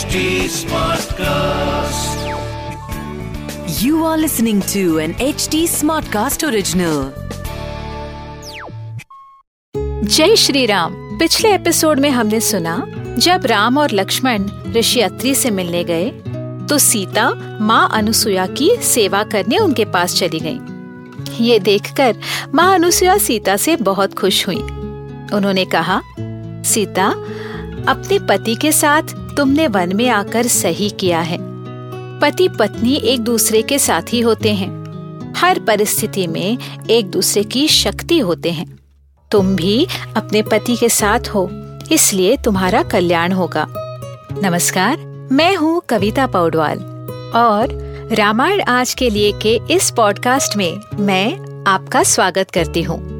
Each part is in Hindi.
HD Smartcast. You are listening to an HD Smartcast original. जय श्री राम पिछले एपिसोड में हमने सुना, जब राम और लक्ष्मण ऋषि अत्रि से मिलने गए तो सीता माँ अनुसुया की सेवा करने उनके पास चली गई ये देखकर माँ अनुसुया सीता से बहुत खुश हुई उन्होंने कहा, सीता अपने पति के साथ तुमने वन में आकर सही किया है। पति पत्नी एक दूसरे के साथी होते हैं। हर परिस्थिति में एक दूसरे की शक्ति होते हैं। तुम भी अपने पति के साथ हो, इसलिए तुम्हारा कल्याण होगा। नमस्कार, मैं हूँ कविता पौडवाल। और रामायण आज के लिए के इस पॉडकास्ट में मैं आपका स्वागत करती हूँ।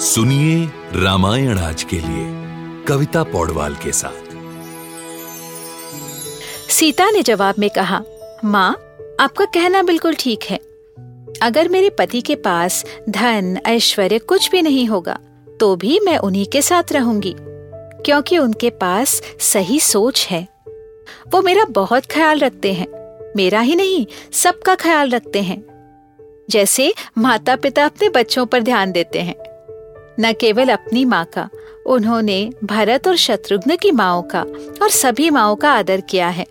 सुनिए रामायण आज के लिए कविता पौडवाल के साथ। सीता ने जवाब में कहा माँ आपका कहना बिल्कुल ठीक है। अगर मेरे पति के पास धन ऐश्वर्य कुछ भी नहीं होगा तो भी मैं उन्हीं के साथ रहूँगी क्योंकि उनके पास सही सोच है। वो मेरा बहुत ख्याल रखते हैं। मेरा ही नहीं सबका ख्याल रखते हैं। जैसे माता पिता अपने बच्चों पर ध्यान देते हैं। न केवल अपनी माँ का, उन्होंने भरत और शत्रुघ्न की माओ का और सभी माओ का आदर किया है।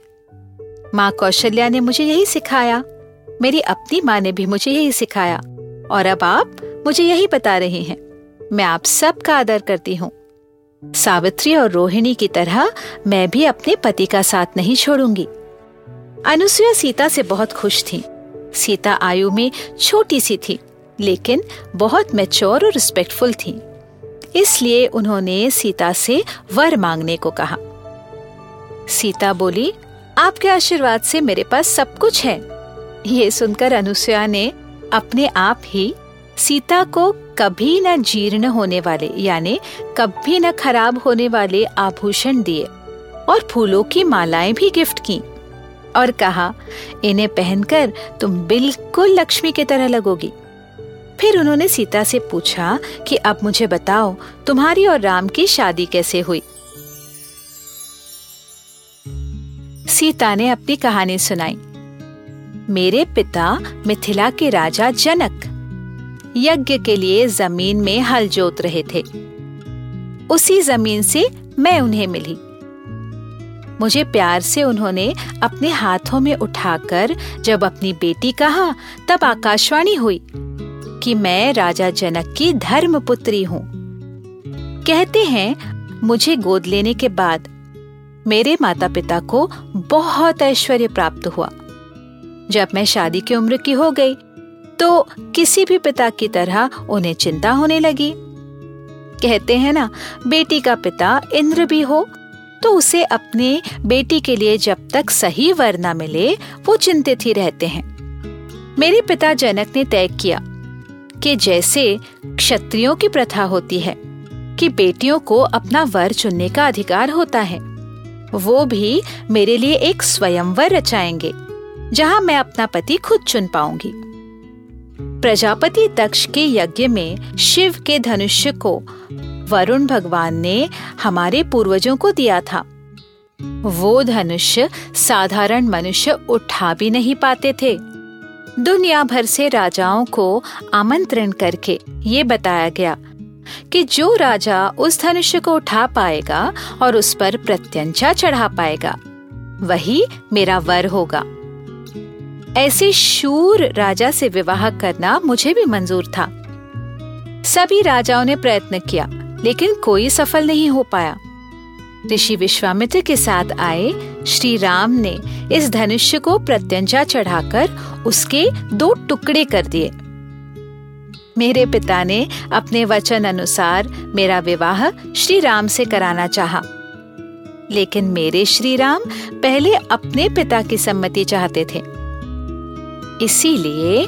माँ कौशल्या ने मुझे यही सिखाया। मेरी अपनी माँ ने भी मुझे यही सिखाया। और अब आप मुझे यही बता रहे हैं। मैं आप सबका आदर करती हूँ। सावित्री और रोहिणी की तरह मैं भी अपने पति का साथ नहीं छोड़ूँगी। अनुसुया सीता से बहुत खुश थी। सीता आयु में छोटी सी थी, लेकिन बहुत मैच्योर और रिस्पेक्टफुल थी। इसलिए उन्होंने सीता से वर मांगने को कहा। सीता बोली, आपके आशीर्वाद से मेरे पास सब कुछ है। ये सुनकर अनुसुया ने अपने आप ही सीता को कभी न जीर्ण होने वाले, यानी कभी न खराब होने वाले आभूषण दिए और फूलों की मालाएँ भी गिफ्ट की। और कहा, इन्हें पहनकर तुम बिल्कुल लक्ष्मी की तरह लगोगी। फिर उन्होंने सीता से पूछा कि अब मुझे बताओ, तुम्हारी और राम की शादी कैसे हुई? सीता ने अपनी कहानी सुनाई। मेरे पिता मिथिला के राजा जनक, यज्ञ के लिए ज़मीन में हल जोत रहे थे। उसी ज़मीन से मैं उन्हें मिली। मुझे प्यार से उन्होंने अपने हाथों में उठाकर जब अपनी बेटी कहा, तब आकाशवाणी हुई कि मैं राजा जनक की धर्म पुत्री हूँ। कहते हैं, मुझे गोद लेने के बाद मेरे माता पिता को बहुत ऐश्वर्य प्राप्त हुआ। जब मैं शादी की उम्र की हो गई तो किसी भी पिता की तरह उन्हें चिंता होने लगी। कहते हैं ना, बेटी का पिता इंद्र भी हो तो उसे अपने बेटी के लिए जब तक सही वर न मिले, वो चिंतित ही रहते हैं। मेरे पिता जनक ने तय किया कि जैसे क्षत्रियों की प्रथा होती है, कि बेटियों को अपना वर चुनने का अधिकार होता है, वो भी मेरे लिए एक स्वयंवर रचाएँगे, जहाँ मैं अपना पति खुद चुन पाऊँगी। प्रजापति दक्ष के यज्ञ में शिव के धनुष्य को वरुण भगवान ने हमारे पूर्वजों को दिया था। वो धनुष्य साधारण मनुष्य उठा भी नहीं पाते थे। दुनिया भर से राजाओं को आमंत्रण करके ये बताया गया कि जो राजा उस धनुष्य को उठा पाएगा और उस पर प्रत्यंचा चढ़ा पाएगा, वही मेरा वर होगा। ऐसे शूर राजा से विवाह करना मुझे भी मंजूर था। सभी राजाओं ने प्रयत्न किया। लेकिन कोई सफल नहीं हो पाया। ऋषि विश्वामित्र के साथ आए श्री राम ने इस धनुष्य को प्रत्यंजा चढ़ाकर उसके दो टुकड़े कर दिए। मेरे पिता ने अपने वचन अनुसार मेरा विवाह श्री राम से कराना चाहा, लेकिन मेरे श्री राम पहले अपने पिता की सम्मति चाहते थे। इसीलिए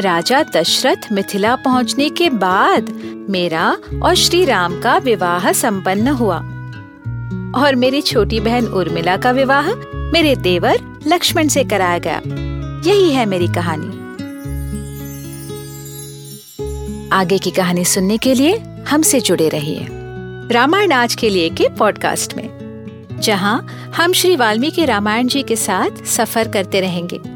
राजा दशरथ मिथिला पहुँचने के बाद मेरा और श्री राम का विवाह संपन्न हुआ। और मेरी छोटी बहन उर्मिला का विवाह मेरे देवर लक्ष्मण से कराया गया। यही है मेरी कहानी। आगे की कहानी सुनने के लिए हमसे जुड़े रहिए रामायण आज के लिए के पॉडकास्ट में, जहाँ हम श्री वाल्मीकि रामायण जी के साथ सफ़र करते रहेंगे।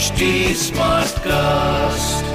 original. HD Smartcast.